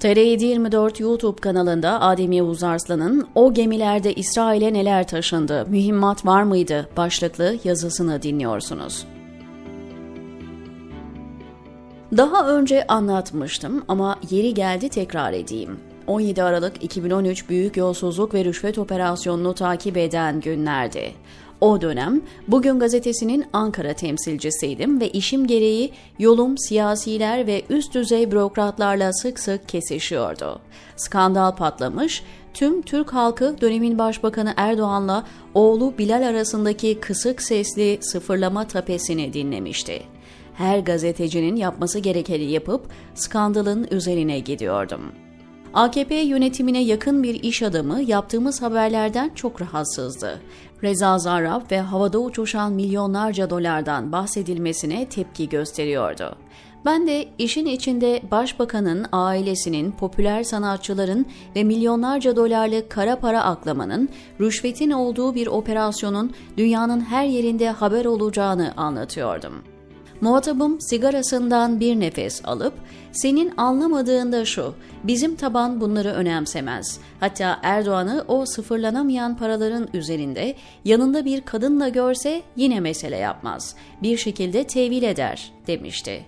TR724 YouTube kanalında Adem Yavuz Arslan'ın O gemilerde İsrail'e neler taşındı, mühimmat var mıydı başlıklı yazısını dinliyorsunuz. Daha önce anlatmıştım ama yeri geldi tekrar edeyim. 17 Aralık 2013 Büyük Yolsuzluk ve Rüşvet Operasyonu'nu takip eden günlerdi. O dönem Bugün gazetesinin Ankara temsilcisiydim ve işim gereği yolum siyasiler ve üst düzey bürokratlarla sık sık kesişiyordu. Skandal patlamış, tüm Türk halkı dönemin başbakanı Erdoğan'la oğlu Bilal arasındaki kısık sesli sıfırlama tapesini dinlemişti. Her gazetecinin yapması gerekeni yapıp skandalın üzerine gidiyordum. AKP yönetimine yakın bir iş adamı yaptığımız haberlerden çok rahatsızdı. Reza Zarrab ve havada uçuşan milyonlarca dolardan bahsedilmesine tepki gösteriyordu. Ben de işin içinde başbakanın, ailesinin, popüler sanatçıların ve milyonlarca dolarlık kara para aklamanın, rüşvetin olduğu bir operasyonun dünyanın her yerinde haber olacağını anlatıyordum.'' Muhatabım sigarasından bir nefes alıp senin anlamadığın da şu bizim taban bunları önemsemez. Hatta Erdoğan'ı o sıfırlanamayan paraların üzerinde yanında bir kadınla görse yine mesele yapmaz. Bir şekilde tevil eder demişti.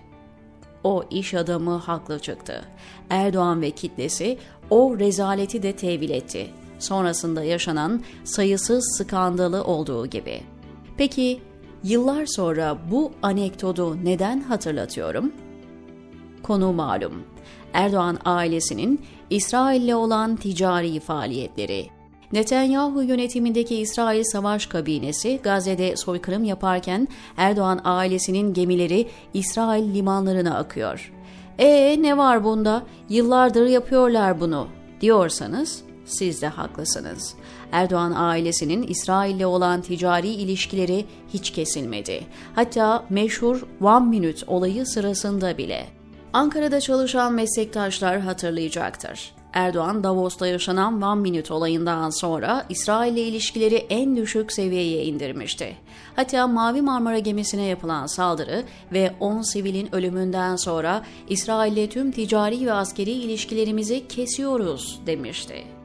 O iş adamı haklı çıktı. Erdoğan ve kitlesi o rezaleti de tevil etti. Sonrasında yaşanan sayısız skandalı olduğu gibi. Peki Yıllar sonra bu anekdotu neden hatırlatıyorum? Konu malum. Erdoğan ailesinin İsrail'le olan ticari faaliyetleri. Netanyahu yönetimindeki İsrail Savaş Kabinesi Gazze'de soykırım yaparken Erdoğan ailesinin gemileri İsrail limanlarına akıyor. E ne var bunda? Yıllardır yapıyorlar bunu diyorsanız siz de haklısınız. Erdoğan ailesinin İsrail'le olan ticari ilişkileri hiç kesilmedi. Hatta meşhur One Minute olayı sırasında bile. Ankara'da çalışan meslektaşlar hatırlayacaktır. Erdoğan Davos'ta yaşanan One Minute olayından sonra İsrail ile ilişkileri en düşük seviyeye indirmişti. Hatta Mavi Marmara gemisine yapılan saldırı ve 10 sivilin ölümünden sonra İsrail ile tüm ticari ve askeri ilişkilerimizi kesiyoruz demişti.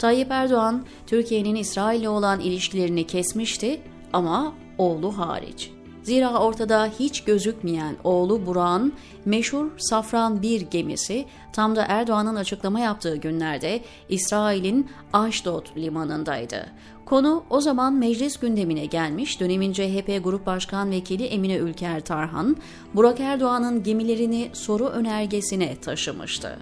Tayyip Erdoğan, Türkiye'nin İsrail ile olan ilişkilerini kesmişti ama oğlu hariç. Zira ortada hiç gözükmeyen oğlu Burak'ın meşhur Safran 1 gemisi tam da Erdoğan'ın açıklama yaptığı günlerde İsrail'in Ashdod limanındaydı. Konu o zaman meclis gündemine gelmiş dönemin CHP Grup Başkan Vekili Emine Ülker Tarhan, Burak Erdoğan'ın gemilerini soru önergesine taşımıştı.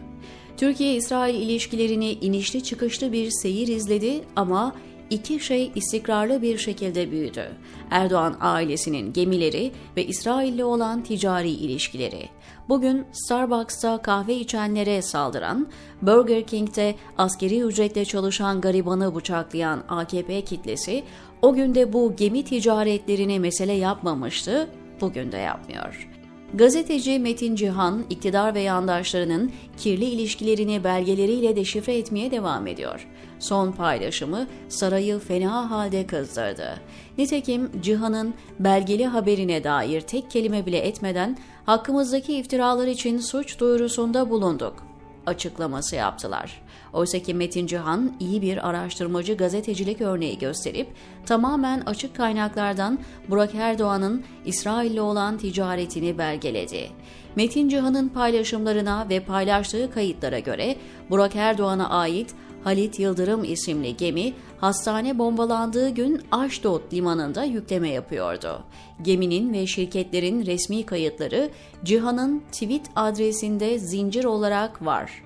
Türkiye-İsrail ilişkilerini inişli çıkışlı bir seyir izledi ama iki şey istikrarlı bir şekilde büyüdü. Erdoğan ailesinin gemileri ve İsrail'le olan ticari ilişkileri. Bugün Starbucks'ta kahve içenlere saldıran, Burger King'de askeri ücretle çalışan garibanı bıçaklayan AKP kitlesi o günde bu gemi ticaretlerini mesele yapmamıştı, bugün de yapmıyor. Gazeteci Metin Cihan, iktidar ve yandaşlarının kirli ilişkilerini belgeleriyle deşifre etmeye devam ediyor. Son paylaşımı sarayı fena halde kızdırdı. Nitekim Cihan'ın belgeli haberine dair tek kelime bile etmeden hakkımızdaki iftiralar için suç duyurusunda bulunduk açıklaması yaptılar. Oysa ki Metin Cihan iyi bir araştırmacı gazetecilik örneği gösterip tamamen açık kaynaklardan Burak Erdoğan'ın İsrail'le olan ticaretini belgeledi. Metin Cihan'ın paylaşımlarına ve paylaştığı kayıtlara göre Burak Erdoğan'a ait Halit Yıldırım isimli gemi hastane bombalandığı gün Ashdod limanında yükleme yapıyordu. Geminin ve şirketlerin resmi kayıtları Cihan'ın tweet adresinde zincir olarak var.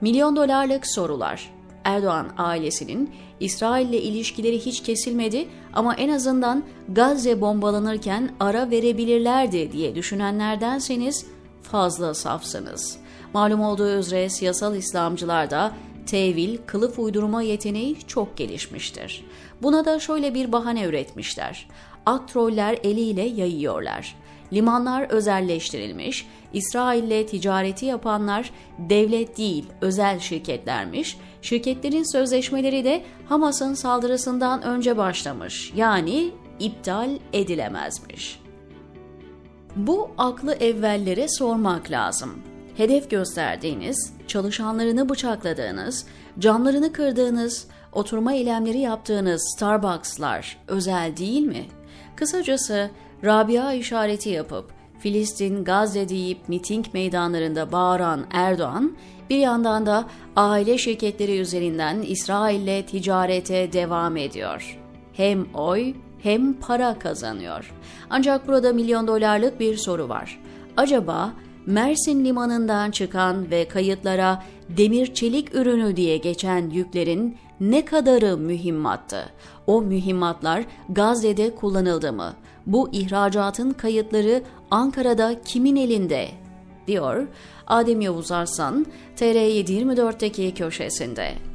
Milyon dolarlık sorular. Erdoğan ailesinin İsrail ile ilişkileri hiç kesilmedi ama en azından Gazze bombalanırken ara verebilirlerdi diye düşünenlerdenseniz fazla safsınız. Malum olduğu üzere siyasal İslamcılar da tevil, kılıf uydurma yeteneği çok gelişmiştir. Buna da şöyle bir bahane üretmişler. Aktroller eliyle yayıyorlar. Limanlar özelleştirilmiş, İsrail'le ticareti yapanlar devlet değil özel şirketlermiş, şirketlerin sözleşmeleri de Hamas'ın saldırısından önce başlamış yani iptal edilemezmiş. Bu aklı evvellere sormak lazım hedef gösterdiğiniz, çalışanlarını bıçakladığınız, camlarını kırdığınız, oturma eylemleri yaptığınız Starbucks'lar özel değil mi? Kısacası Rabia işareti yapıp Filistin, Gazze deyip miting meydanlarında bağıran Erdoğan, bir yandan da aile şirketleri üzerinden İsrail'le ticarete devam ediyor. Hem oy hem para kazanıyor. Ancak burada milyon dolarlık bir soru var. Acaba Mersin limanından çıkan ve kayıtlara demir çelik ürünü diye geçen yüklerin ne kadarı mühimmattı? O mühimmatlar Gazze'de kullanıldı mı? Bu ihracatın kayıtları Ankara'da kimin elinde? diyor Adem Yavuz Arslan TR724'teki köşesinde.